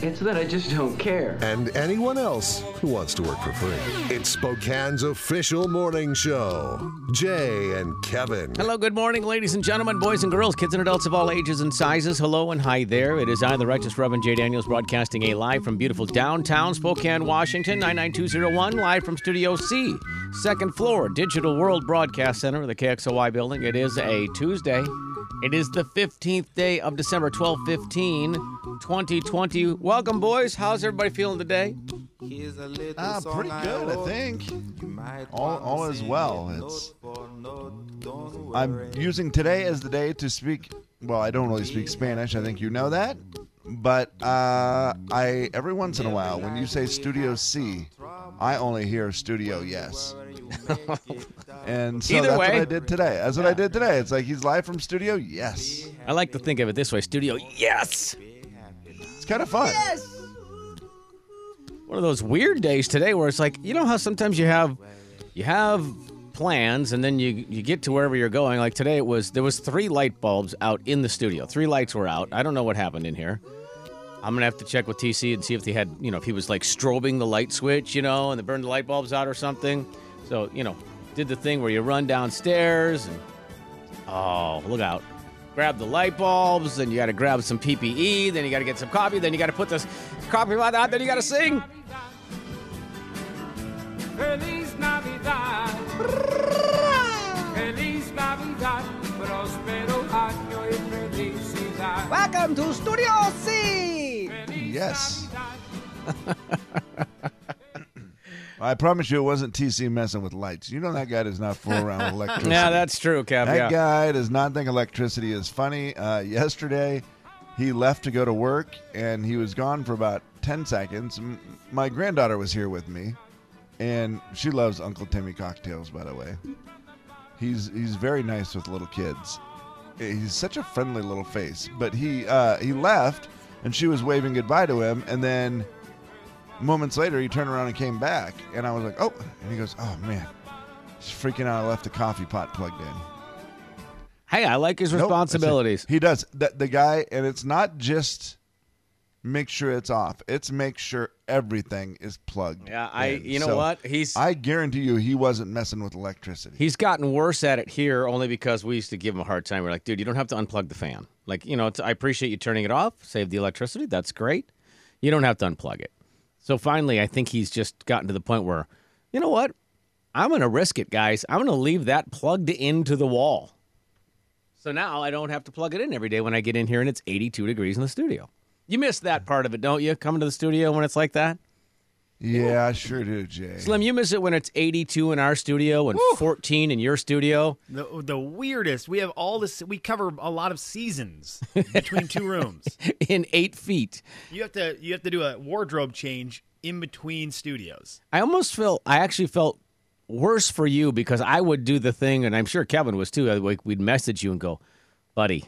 It's that I just don't care. and anyone else who wants to work for free. It's Spokane's official morning show. Jay and Kevin. Hello, good morning, ladies and gentlemen, boys and girls, kids and adults of all ages and sizes. Hello and hi there. It is I, the Righteous Reverend Jay Daniels, broadcasting a live from beautiful downtown Spokane, Washington, 99201, live from Studio C, second floor, Digital World Broadcast Center of the KXOY building. It is a Tuesday. It is the 15th day of December, 1215, 2020. Welcome, boys. How's everybody feeling today? He's a little, ah, pretty good, I think. All, all is well. It's. I'm using today as the day to speak. Well, I don't really speak Spanish. I think you know that. But uh, I every once in a while, when you say Studio C, I only hear Studio Yes. and so Either that's way. what I did today. That's what I did today. It's like he's live from Studio Yes. I like to think of it this way Studio, yes! It's kind of fun. Yes. One of those weird days today where it's like you know how sometimes you have you have plans and then you you get to wherever you're going. Like today it was there was three light bulbs out in the studio. Three lights were out. I don't know what happened in here. I'm gonna have to check with tc and see if they had you know if he was like strobing the light switch you know and they burned the light bulbs out or something. So you know did the thing where you run downstairs and oh look out grab the light bulbs then you got to grab some ppe then you got to get some coffee then you got to put this coffee pot out then you got to sing Feliz Navidad. Feliz Navidad. Próspero año y felicidad. Welcome to Studio C. Yes. I promise you, it wasn't TC messing with lights. You know that guy does not fool around with electricity. Yeah, that's true, Kev. That yeah. guy does not think electricity is funny. Uh, yesterday, he left to go to work, and he was gone for about ten seconds. M- My granddaughter was here with me, and she loves Uncle Timmy cocktails. By the way, he's he's very nice with little kids. He's such a friendly little face. But he uh, he left, and she was waving goodbye to him, and then moments later, he turned around and came back, and I was like, oh, and he goes, oh man, he's freaking out. I left the coffee pot plugged in. Hey, I like his Nope, responsibilities. He does. The, the guy, and it's not just make sure it's off. It's make sure everything is plugged. Yeah, I. in. You know So what? He's I guarantee you, he wasn't messing with electricity. he's gotten worse at it here only because we used to give him a hard time. We're like, dude, you don't have to unplug the fan. Like, you know, it's, I appreciate you turning it off, save the electricity. That's great. You don't have to unplug it. So finally, I think he's just gotten to the point where, you know what? I'm going to risk it, guys. I'm going to leave that plugged into the wall. So now I don't have to plug it in every day when I get in here and it's 82 degrees in the studio. You miss that part of it, don't you? Coming to the studio when it's like that? Yeah, I sure do, Jay. Slim, you miss it when it's 82 in our studio and 14 in your studio. The, the weirdest. We have all this. We cover a lot of seasons between two rooms. in eight feet. You have to you have to do a wardrobe change in between studios. I almost felt, I actually felt worse for you because I would do the thing, and I'm sure Kevin was too. Uh, like we'd message you and go, buddy,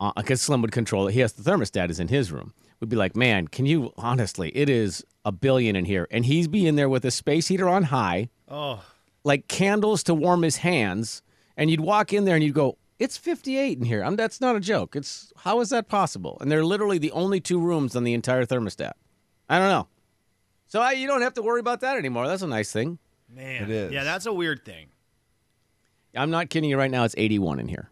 uh, because Slim would control it. He has the thermostat is in his room. We'd be like, man, can you honestly? It is a billion in here, and he's be in there with a space heater on high, Oh, like candles to warm his hands, and you'd walk in there and you'd go. It's 58 in here. I'm, that's not a joke. It's how is that possible? And they're literally the only two rooms on the entire thermostat. I don't know. So I, you don't have to worry about that anymore. That's a nice thing. man. It is. Yeah, that's a weird thing. I'm not kidding you right now. It's 81 in here.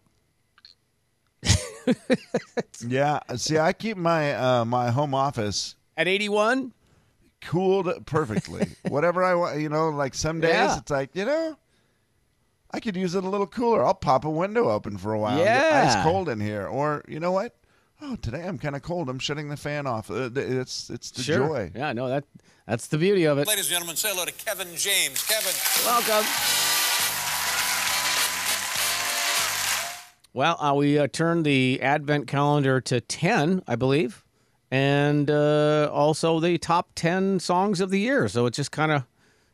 Yeah, see, I keep my uh, my home office At 81? cooled perfectly. Whatever I want, you know, like some days Yeah. it's like, you know, I could use it a little cooler. I'll pop a window open for a while. and get Yeah. ice cold in here. Or you know what? Oh, today I'm kind of cold. I'm shutting the fan off. Uh, It's it's the Sure. joy. Yeah, no, that that's the beauty of it. Ladies and gentlemen, say hello to Kevin James. Kevin. Welcome. Well, uh, we uh, turned the advent calendar to 10, I believe, and uh, also the top 10 songs of the year. So it's just kind of,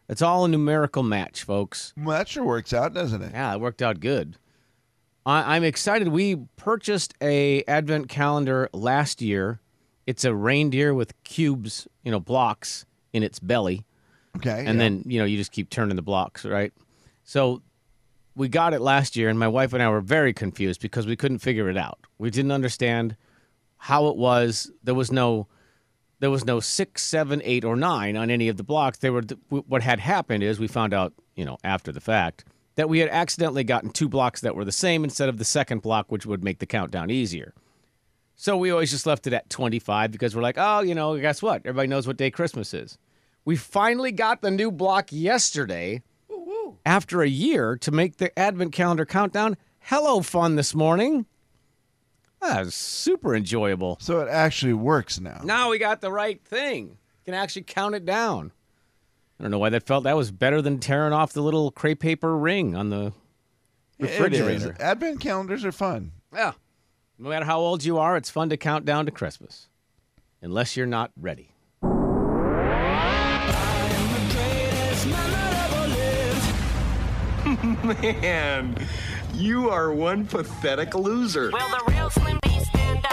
it's all a numerical match, folks. Well, that sure works out, doesn't it? Yeah, it worked out good. I, I'm excited. We purchased a advent calendar last year. It's a reindeer with cubes, you know, blocks in its belly. Okay. and then you know you just keep turning the blocks right so we got it last year and my wife and i were very confused because we couldn't figure it out. We didn't understand how it was. There was no there was no six seven eight or nine on any of the blocks. They were what had happened is we found out you know after the fact that we had accidentally gotten two blocks that were the same instead of the second block which would make the countdown easier. So we always just left it at 25 because we're like oh you know guess what? Everybody knows what day christmas is. We finally got the new block yesterday after a year to make the advent calendar countdown. Hello, fun this morning. That was super enjoyable. So it actually works now. Now we got the right thing. Can actually count it down. I don't know why that felt that was better than tearing off the little crepe paper ring on the refrigerator. Advent calendars are fun. Yeah. No matter how old you are, it's fun to count down to Christmas. Unless you're not ready. Man, you are one pathetic loser. Will the real Slim B stand up?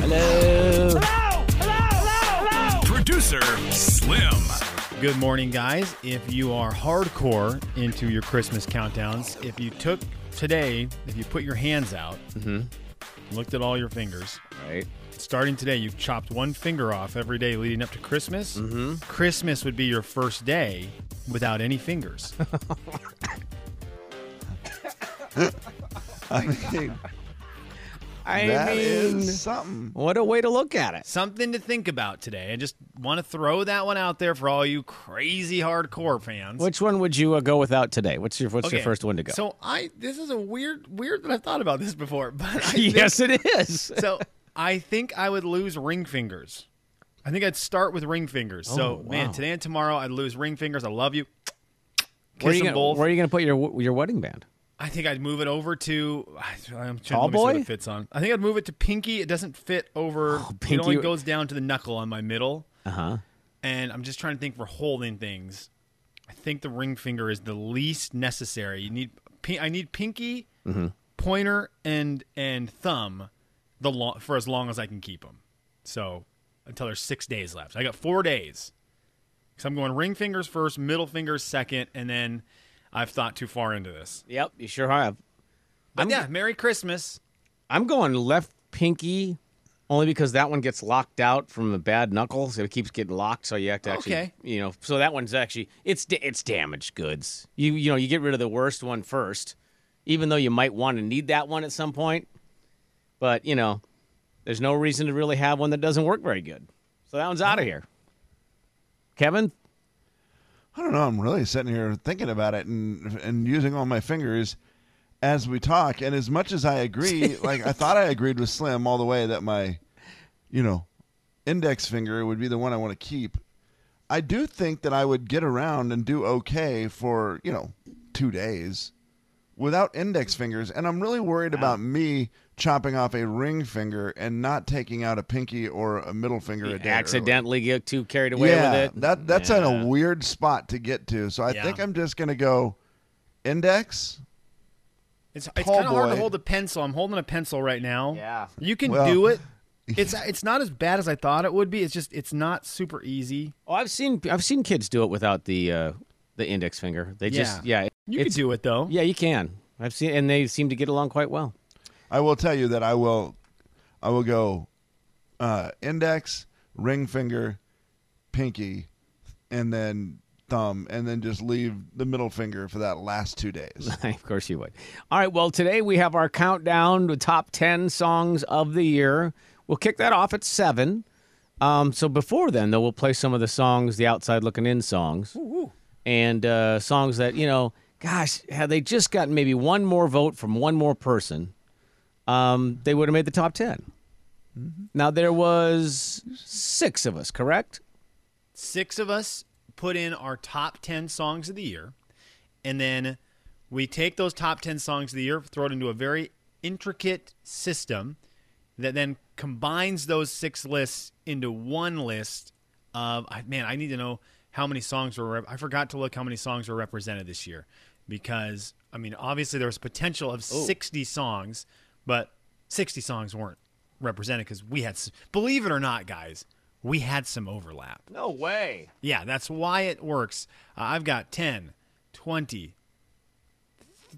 Hello. Hello, hello, hello. Producer Slim. Good morning, guys. If you are hardcore into your Christmas countdowns, if you took today, if you put your hands out, looked at all your fingers, Right. starting today, you've chopped one finger off every day leading up to Christmas. Mm-hmm. Christmas would be your first day without any fingers. I mean, I that is mean, something. what a way to look at it. Something to think about today. I just want to throw that one out there for all you crazy hardcore fans. Which one would you uh, go without today? What's your What's your first one to go? So I this is a weird weird that I've thought about this before, but I think- yes, it is. so I think I would lose ring fingers. I think I'd start with ring fingers. so Oh, man, today and tomorrow I'd lose ring fingers. I love you. Kiss where are you gonna. Where are you going to put your your wedding band? I think I'd move it over to. I'm trying to see what it fits on. I think I'd move it to pinky. It doesn't fit over. It pinky- only goes down to the knuckle on my middle. Uh huh. And I'm just trying to think for holding things. I think the ring finger is the least necessary. You need. I need pinky, Mm-hmm. pointer, and and thumb, the lo- for as long as I can keep them. So until there's six days left. I got four days. So I'm going ring fingers first, middle fingers second, and then I've thought too far into this. Yep, you sure have. But yeah, Merry Christmas. I'm going left pinky only because that one gets locked out from the bad knuckles. It keeps getting locked, so you have to actually, Okay. you know. So that one's actually it's it's damaged goods. You you know you get rid of the worst one first, even though you might want to need that one at some point. But you know, there's no reason to really have one that doesn't work very good. So that one's out of here. Kevin, I don't know. I'm really sitting here thinking about it and and using all my fingers as we talk. And as much as I agree, like I thought I agreed with Slim all the way that my, you know, index finger would be the one I want to keep. I do think that I would get around and do okay for you know two days without index fingers, and I'm really worried about me chopping off a ring finger and not taking out a pinky or a middle finger a day. early. accidentally get too carried away yeah, with it. That that's in a weird spot to get to. So I Yeah. think I'm just gonna go index. It's, it's kind of hard to hold a pencil. I'm holding a pencil right now. Yeah. You can Well- do it. It's it's not as bad as I thought it would be. It's just it's not super easy. Oh, I've seen I've seen kids do it without the uh, the index finger. They just yeah, You can it's- do it though. Yeah, you can. I've seen, and they seem to get along quite well. I will tell you that I will, I will go, uh, index, ring finger, pinky, and then thumb, and then just leave the middle finger for that last two days. of course you would. All right. Well, today we have our countdown to top ten songs of the year. We'll kick that off at seven. Um, so before then, though, we'll play some of the songs, the outside looking in songs, and uh, songs that you know. Gosh, had they just gotten maybe one more vote from one more person, um, they would have made the top 10 Now there was six of us, correct? Six of us put in our top ten songs of the year, and then we take those top ten songs of the year, throw it into a very intricate system that then combines those six lists into one list of I- man i need to know how many songs were rep- i forgot to look how many songs were represented this year because i mean obviously there was potential of 60 songs but 60 songs weren't represented because we had believe it or not guys we had some overlap No way. yeah, that's why it works. Uh, I've got 10, 20,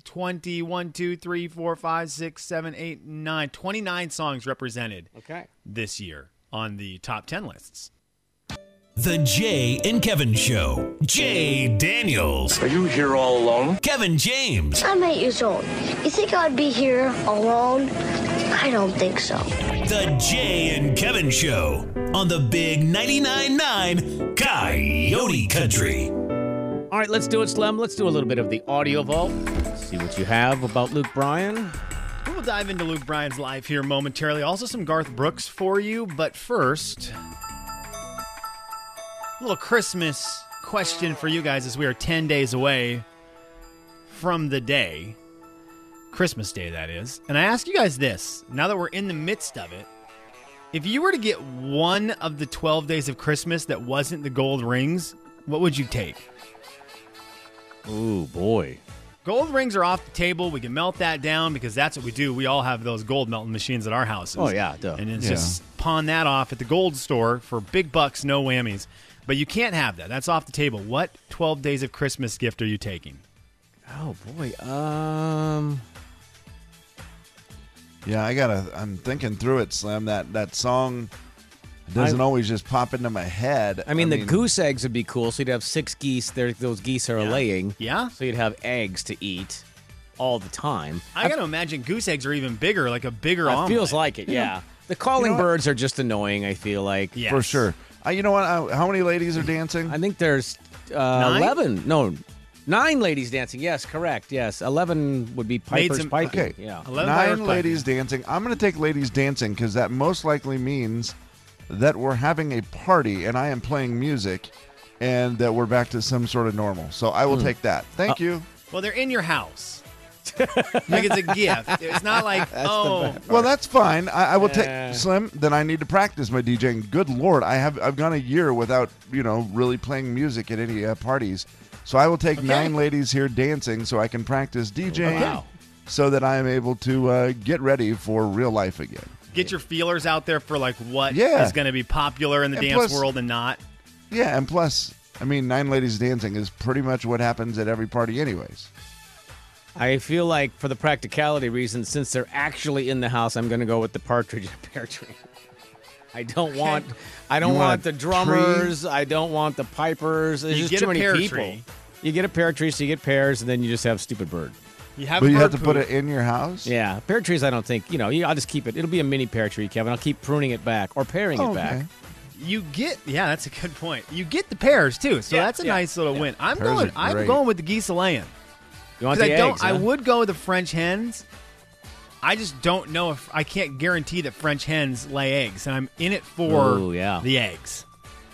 20, 1, 2, 3, 4, 5, 6, 7, 8, 9, 29 songs represented Okay. this year on the top 10 lists. The Jay and Kevin Show. Jay Daniels. Are you here all alone? Kevin James. I'm eight years old. You think I'd be here alone? I don't think so. The Jay and Kevin Show on the Big 99.9 9 Coyote Country. All right, let's do it, Slim. Let's do a little bit of the audio vault. See what you have about Luke Bryan. We'll dive into Luke Bryan's life here momentarily. Also, some Garth Brooks for you. But first, a little Christmas question for you guys as we are 10 days away from the day. Christmas Day, that is. And I ask you guys this now that we're in the midst of it, if you were to get one of the 12 days of Christmas that wasn't the gold rings, what would you take? Ooh, boy. Gold rings are off the table. We can melt that down because that's what we do. We all have those gold melting machines at our houses. Oh, yeah, duh. And it's Yeah. just pawn that off at the gold store for big bucks, no whammies. But you can't have that. That's off the table. What 12 days of Christmas gift are you taking? Oh, boy. Um. Yeah, I gotta. I'm thinking through it, Slim. That that song doesn't I- always just pop into my head. I mean, the goose eggs would be cool. So you'd have six geese. There, those geese are laying. Yeah? So you'd have eggs to eat all the time. I got to imagine goose eggs are even bigger, like a bigger It omelet. feels like it. Yeah. The calling You know birds are just annoying. I feel like. Yes. for sure. Uh, you know what? Uh, how many ladies are dancing? I think there's uh, eleven. No, nine ladies dancing. Yes, correct. Yes, eleven would be pipers and- piping. Okay. Yeah. 11 Nine pipers ladies dancing. I'm going to take ladies dancing because that most likely means that we're having a party and I am playing music and that we're back to some sort of normal. So I Hmm. will take that. Uh, Thank you. Well, they're in your house. Like it's a gift. It's not like, oh, Well, that's fine. I, I will Yeah. take Slim. Then I need to practice my DJing. Good lord, I have I've gone a year without you know really playing music at any uh, parties. So I will take nine ladies here dancing so I can practice DJing, Wow. so that I am able to uh, get ready for real life again. get your feelers out there for like what is Yeah. going to be popular in the And dance plus- world and not. Yeah, and plus, I mean, nine ladies dancing is pretty much what happens at every party, anyways. I feel like for the practicality reasons, since they're actually in the house, I'm going to go with the partridge in a pear tree. I don't want. I don't want want the drummers. I don't want the pipers. There's You just get too a many pear people. tree. You get a pear tree, so you get pears, and then you just have stupid bird. You have, But you have to put it in your house. Yeah, pear trees. I don't think you know. I'll just keep it. It'll be a mini pear tree, Kevin. I'll keep pruning it back or paring Oh, it back. okay. You get yeah, that's a good point. You get the pears too, so Yeah, that's a yeah, nice little win. I'm Pears going. I'm going with the geese laying You want because the I don't. eggs? I would go with the French hens. I just don't know if I can't guarantee that French hens lay eggs, and I'm in it for Ooh, yeah. the eggs.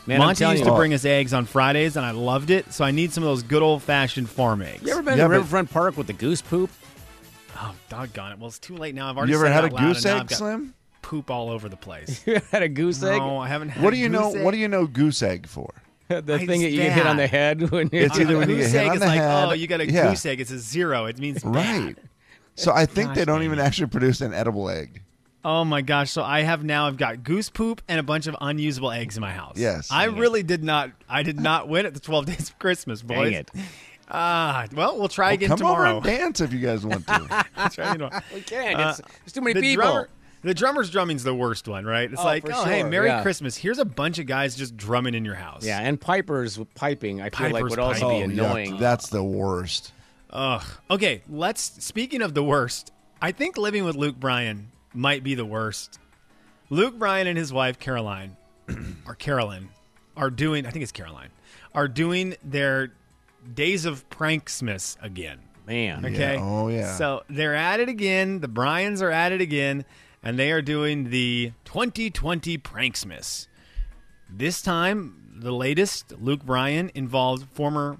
Man, I'm Monty telling used you. to bring us eggs on Fridays, and I loved it. So I need some of those good old fashioned farm eggs. You ever been Yeah, to but- Riverfront Park with the goose poop? Oh, doggone it! Well, it's too late now. I've already. You ever said had a goose egg, Slim? Poop all over the place. You had a goose egg? no, I haven't. Had What do you know? goose egg. What do you know goose egg for? the I thing that you get hit on the head when you're It's either when you goose get hit on the like, head- oh, you got a yeah. goose egg. It's a zero. It means bad. Right. So I think they don't even actually produce an edible egg. Oh my gosh! So I have now. I've got goose poop and a bunch of unusable eggs in my house. Yes. I Dang it. really did not. I did not win at the Twelve Days of Christmas, boys. Dang it. Ah, well, we'll try Well, again come tomorrow. over and dance if you guys want to. Let's try again tomorrow. We can't. Uh, It's, there's too many the people. drummer, the drummer's drumming's the worst one, right? It's Oh, like, for oh, hey, Merry yeah. Christmas. Here's a bunch of guys just drumming in your house. Yeah, and pipers piping, I feel like would also piping. be yuck. annoying. That's the worst. Ugh. Okay, let's. Speaking of the worst, I think living with Luke Bryan might be the worst. Luke Bryan and his wife Caroline, or Carolyn, are doing. I think it's Caroline, are doing their days of pranksmas again. Man. Okay. Yeah. Oh, yeah. So they're at it again. The Bryans are at it again, and they are doing the 2020 Pranksmas. This time, the latest, Luke Bryan involved former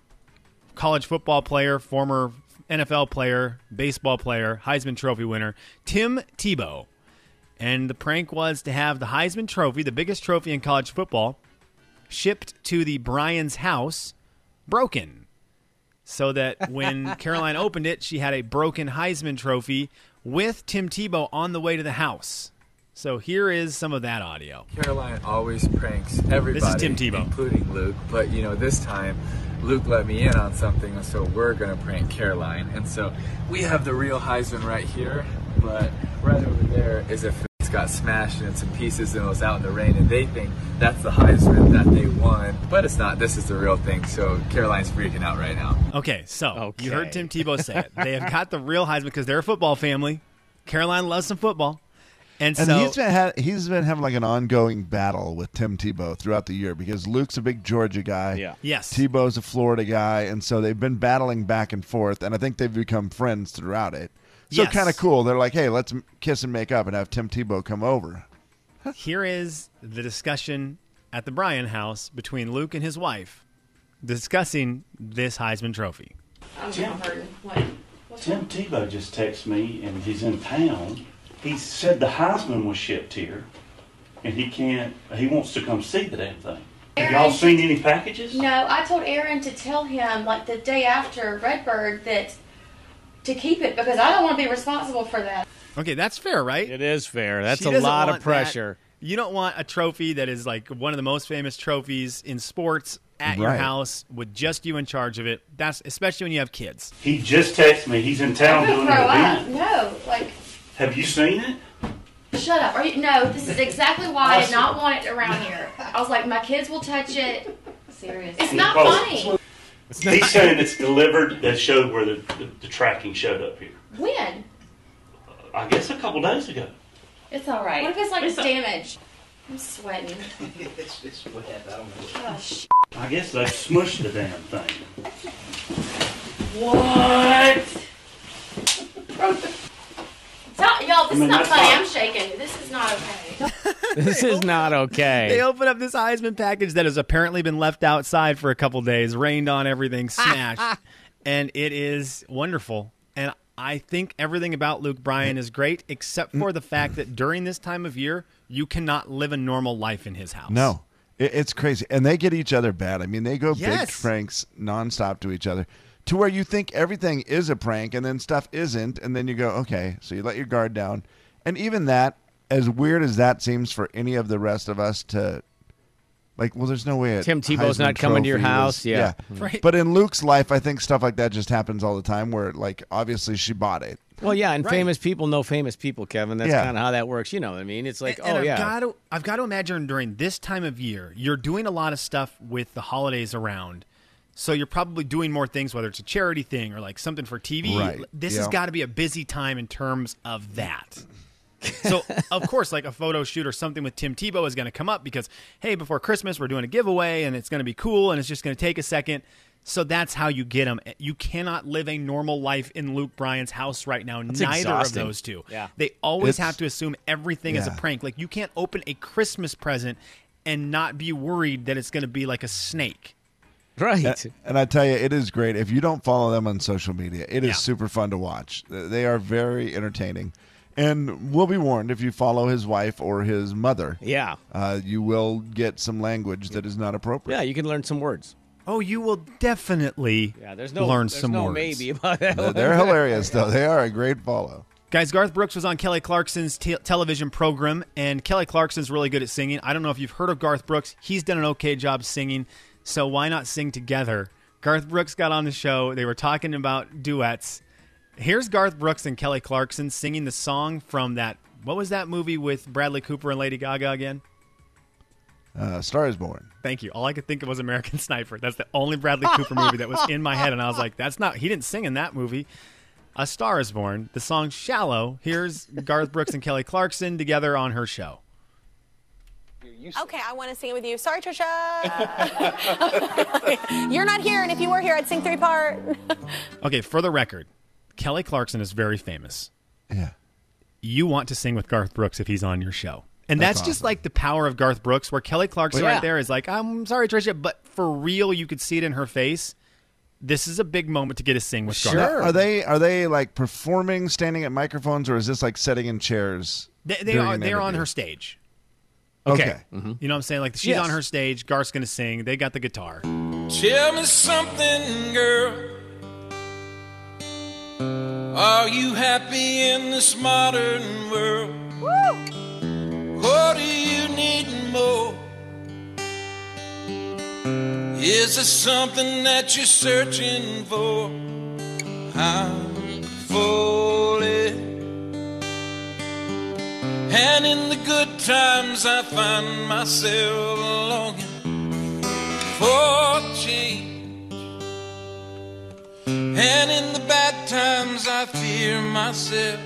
college football player, former NFL player, baseball player, Heisman Trophy winner, Tim Tebow. And the prank was to have the Heisman Trophy, the biggest trophy in college football, shipped to the Bryan's house broken. So that when Caroline opened it, she had a broken Heisman Trophy with Tim Tebow on the way to the house. So here is some of that audio. Caroline always pranks everybody, This is Tim Tebow. including Luke. But you know, this time Luke let me in on something, and so we're gonna prank Caroline. And so we have the real Heisman right here, but right over there is a it's got smashed into some pieces and it was out in the rain, and they think that's the Heisman that they won, but it's not. This is the real thing. So Caroline's freaking out right now. Okay, so you heard Tim Tebow say it. They have got the real Heisman because they're a football family. Caroline loves some football. And, And so he's been ha- he's been having like an ongoing battle with Tim Tebow throughout the year because Luke's a big Georgia guy. Yeah. Yes. Tebow's a Florida guy, and so they've been battling back and forth, and I think they've become friends throughout it. So Yes. kind of cool. They're like, hey, let's kiss and make up and have Tim Tebow come over. here is the discussion at the Bryan house between Luke and his wife discussing this Heisman Trophy. Tim, Tim Tebow just texted me, and he's in town. He said the Heisman was shipped here, and he can't. He wants to come see the damn thing. Have y'all seen any packages? No, I told Aaron to tell him like the day after Redbird that to keep it because I don't want to be responsible for that. Okay, that's fair, right? It is fair. That's She a doesn't lot want of pressure. that. You don't want a trophy that is like one of the most famous trophies in sports at your Right. house with just you in charge of it. That's especially when you have kids. He just texted me. He's in town I'm doing gonna an throw event. up. No, like Have you seen it? shut up. Are you? No, this is exactly why I did not want it around here. I was like, my kids will touch it. Serious. It's not Because- funny. He's saying it's delivered. That showed where the, the, the tracking showed up here. When? I guess a couple days ago. It's all right. What if it's like it's damaged? I'm sweating. It's wet. I don't know. Oh, sh- I guess they smushed the damn thing. What? Y'all, this I mean, is not that's funny. fine. I'm shaking. This is not okay. This is not okay. They open up this Heisman package that has apparently been left outside for a couple days, rained on everything, smashed, and it is wonderful. And I think everything about Luke Bryan is great, except for the fact that during this time of year, you cannot live a normal life in his house. No, it, it's crazy, and they get each other bad. I mean, they go big Yes. pranks nonstop to each other, to where you think everything is a prank, and then stuff isn't, and then you go, okay, so you let your guard down, and even that, as weird as that seems for any of the rest of us to. Like, well, there's no way. a Tim Tebow's Heisman not coming to your trophy was- house, yeah. Mm. Right. But in Luke's life, I think stuff like that just happens all the time. Where, like, obviously she bought it. Well, yeah, and Right. famous people know famous people, Kevin. That's Yeah. kind of how that works. You know what I mean? It's like, and, oh, and oh I've yeah, got to, I've got to imagine during this time of year, you're doing a lot of stuff with the holidays around. So you're probably doing more things, whether it's a charity thing or like something for TV. Right. This has got to be a busy time in terms of that. So of course, like a photo shoot or something with Tim Tebow is going to come up because hey, before Christmas we're doing a giveaway and it's going to be cool and it's just going to take a second. So that's how you get them. Eh, you cannot live a normal life in Luke Bryan's house right now. That's Neither exhausting. of those two. Yeah. They always It's- have to assume everything is a prank. Like you can't open a Christmas present and not be worried that it's going to be like a snake. right. And, and I tell you, it is great. If you don't follow them on social media, it is Yeah. super fun to watch. They are very entertaining. And we'll be warned if you follow his wife or his mother, yeah, uh, you will get some language that is not appropriate. yeah. You can learn some words. Oh, you will definitely Yeah, there's no learn there's some no words. maybe about that. They're- They're hilarious, though. They are a great follow. Guys, Garth Brooks was on Kelly Clarkson's te- television program, and Kelly Clarkson's really good at singing. I don't know if you've heard of Garth Brooks. He's done an okay job singing, so why not sing together? Garth Brooks got on the show. They were talking about duets. Here's Garth Brooks and Kelly Clarkson singing the song from that. What was that movie with Bradley Cooper and Lady Gaga again? Uh, Star is Born. Thank you. All I could think of was American Sniper. That's the only Bradley Cooper movie that was in my head, and I was like, "That's not." He didn't sing in that movie. A Star Is Born. The song "Shallow." Here's Garth Brooks and Kelly Clarkson together on her show. Okay, I want to sing it with you. Sorry, Trisha. You're not here, and if you were here, I'd sing three part. Okay, for the record, Kelly Clarkson is very famous. Yeah. You want to sing with Garth Brooks if he's on your show. And That's that's, just like the power of Garth Brooks, where Kelly Clarkson Well, yeah. right there is like, I'm sorry, Trisha, but for real, you could see it in her face. this is a big moment to get to sing with Garth. Now, are they are they like performing, standing at microphones, or is this like sitting in chairs? They, they are they're on her stage. Okay. Mm-hmm. You know what I'm saying? Like she's Yes. on her stage. Garth's gonna sing. They got the guitar. Tell me something, girl. Are you happy in this modern world? What do you need more? Is there something that you're searching for? I'm falling. And in the good times, I find myself longing for change. And in the bad times, I fear myself.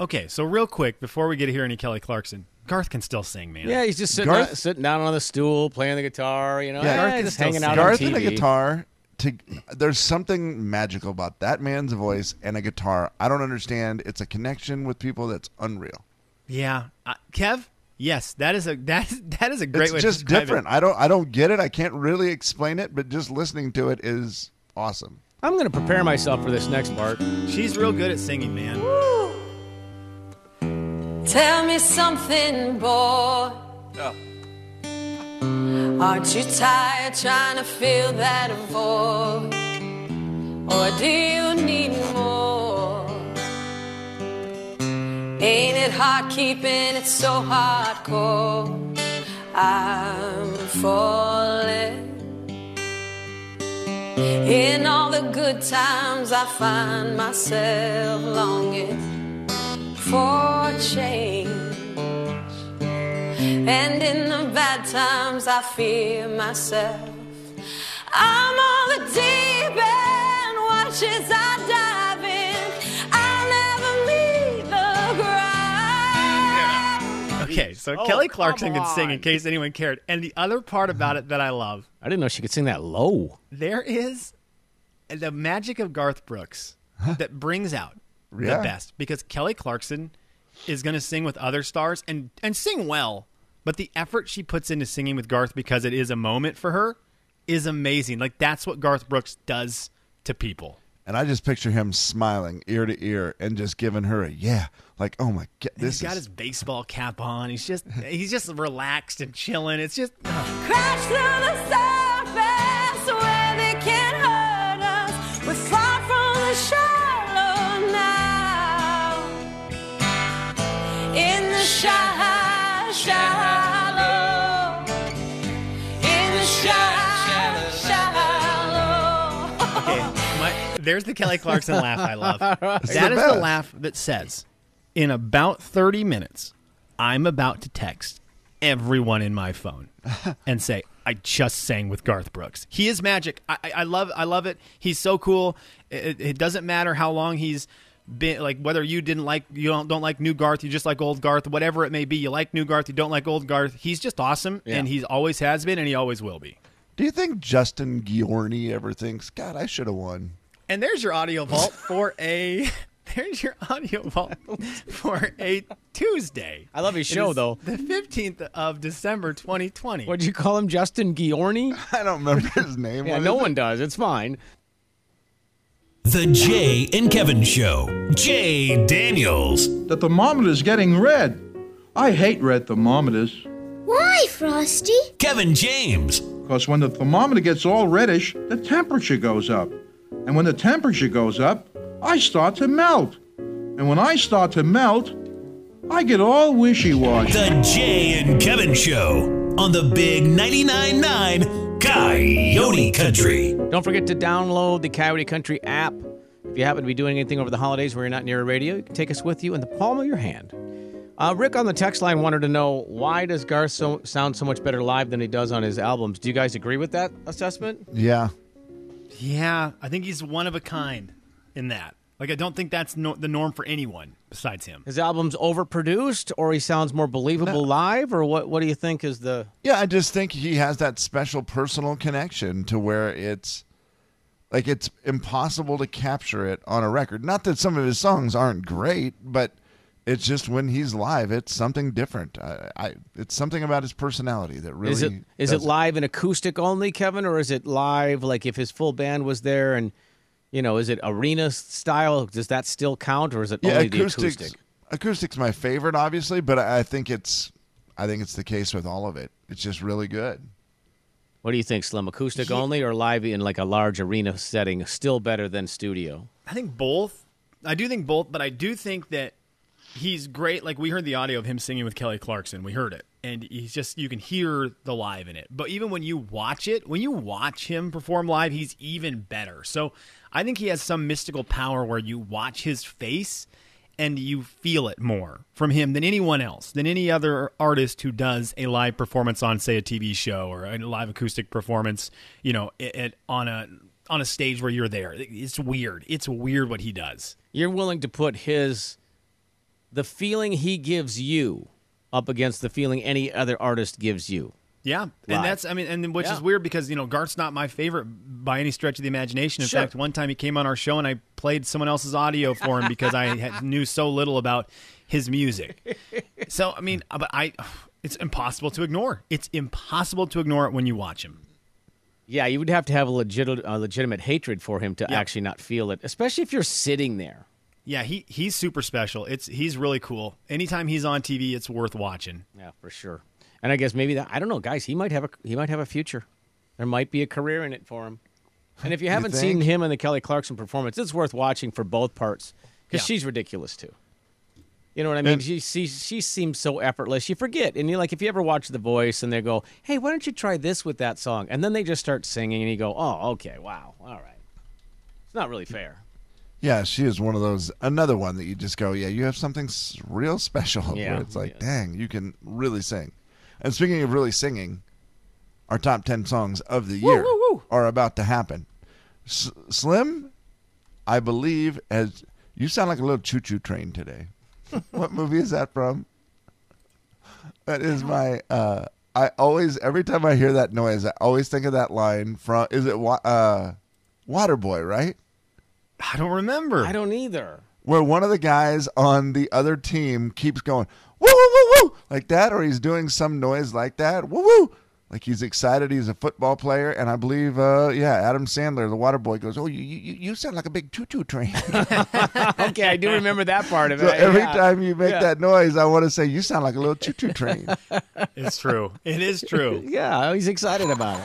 Okay, so real quick before we get to hear any Kelly Clarkson, Garth can still sing, man. Yeah, he's just sitting, Garth- out- sitting down on the stool, playing the guitar. You know, Yeah, Garth just hanging out Garth on and TV. a guitar. To, there's something magical about that man's voice and a guitar. I don't understand. It's a connection with people that's unreal. Yeah, uh, Kev. Yes, that is a that is, that is a great it's way just to different. It. I don't I don't get it. I can't really explain it, but just listening to it is awesome. I'm going to prepare myself for this next part. She's real good at singing, man. Tell me something, boy. Oh. Aren't you tired trying to fill that void? Or do you need more? Ain't it hard keeping it so hardcore? I'm falling. In all the good times, I find myself longing for change. And in the bad times, I fear myself. I'm on the deep end, watch as I dive Okay, so Oh, Kelly Clarkson can sing in case anyone cared. And the other part about it that I love, I didn't know she could sing that low. there is the magic of Garth Brooks that brings out Yeah. the best because Kelly Clarkson is going to sing with other stars and and sing well, but the effort she puts into singing with Garth because it is a moment for her is amazing. Like that's what Garth Brooks does to people. And I just picture him smiling ear to ear and just giving her a yeah, like oh my god, this he's got is his baseball cap on. He's just he's just relaxed and chilling. It's just Crash there's the Kelly Clarkson laugh I love. That is the laugh that says, in about 30 minutes, I'm about to text everyone in my phone and say, I just sang with Garth Brooks. He is magic. I, I, love I love it. He's so cool. It, it doesn't matter how long he's been like whether you didn't like you don't don't like new Garth, you just like old Garth, whatever it may be. You like new Garth, you don't like old Garth. He's just awesome Yeah. and he always has been and he always will be. Do you think Justin Guarini ever thinks, God, I should have won? And there's your audio vault for a. There's your audio vault for a Tuesday. I love his show, is though. The 15th of December, 2020. What'd you call him, Justin Guarini? I don't remember his name. yeah, What no is it? one does. It's fine. The Jay and Kevin Show. Jay Daniels. The thermometer's getting red. I hate red thermometers. Why, Frosty? Kevin James. Because when the thermometer gets all reddish, the temperature goes up. And when the temperature goes up, I start to melt. And when I start to melt, I get all wishy washy. The Jay and Kevin Show on the Big 99.9 Coyote Country. Don't forget to download the Coyote Country app. If you happen to be doing anything over the holidays where you're not near a radio, you can take us with you in the palm of your hand. Uh, Rick on the text line wanted to know why does Garth so, sound so much better live than he does on his albums? Do you guys agree with that assessment? Yeah. Yeah, I think he's one of a kind in that. Like, I don't think that's no, the norm for anyone besides him. His album's overproduced, or he sounds more believable live, or what? What do you think is the? Yeah, I just think he has that special personal connection to where it's like it's impossible to capture it on a record. Not that some of his songs aren't great, but it's just when he's live, it's something different. I, I it's something about his personality that really is it is it live and acoustic only, Kevin, or is it live like if his full band was there and you know, is it arena style? Does that still count, or is it Yeah, only acoustics. the acoustic? Acoustic's my favorite, obviously, but I I think it's I think it's the case with all of it. It's just really good. What do you think, Slim? Acoustic only or live in like a large arena setting? Still better than studio. I think both. I do think both, but I do think that he's great. Like we heard the audio of him singing with Kelly Clarkson. We heard it, and he's just you can hear the live in it. But even when you watch it, when you watch him perform live, he's even better. So I think he has some mystical power where you watch his face and you feel it more from him than anyone else, than any other artist who does a live performance on, say, a TV show or a live acoustic performance. You know, it, it, on a on a stage where you're there. It's weird. It's weird what he does. You're willing to put his the feeling he gives you up against the feeling any other artist gives you. Yeah, Live. and that's I mean, and which Yeah. is weird because you know Garth's not my favorite by any stretch of the imagination. In Sure. fact, one time he came on our show and I played someone else's audio for him because I had, knew so little about his music. So I mean, but I, it's impossible to ignore. It's impossible to ignore it when you watch him. Yeah, you would have to have a legit, a legitimate hatred for him to Yeah. actually not feel it, especially if you're sitting there. Yeah, he he's super special. It's he's really cool. Anytime he's on TV, it's worth watching. Yeah, for sure. And I guess maybe that I don't know, guys. He might have a he might have a future. There might be a career in it for him. And if you You haven't seen him in the Kelly Clarkson performance, it's worth watching for both parts because Yeah. she's ridiculous too. You know what I mean? And- she, she she seems so effortless. You forget, and you like if you ever watch The Voice and they go, "Hey, why don't you try this with that song?" And then they just start singing, and you go, "Oh, okay, wow, all right." It's not really fair. Yeah, she is one of those. Another one that you just go, yeah, you have something s- real special. Yeah, where it's like, dang, you can really sing. And speaking of really singing, our top ten songs of the year are about to happen. S- Slim, I believe, as you sound like a little choo-choo train today. what movie is that from? That is my. uh I always, every time I hear that noise, I always think of that line from. Is it uh, Waterboy? Right. I don't remember. I don't either. where one of the guys on the other team keeps going woo woo woo woo like that, or he's doing some noise like that, woo woo, like he's excited. He's a football player, and I believe, uh, yeah, Adam Sandler, the water boy, goes, "Oh, you you, you sound like a big choo choo train." okay, I do remember that part of it. so every Yeah. time you make Yeah. that noise, I want to say, "You sound like a little choo choo train." It's true. It is true. Yeah, he's excited about it.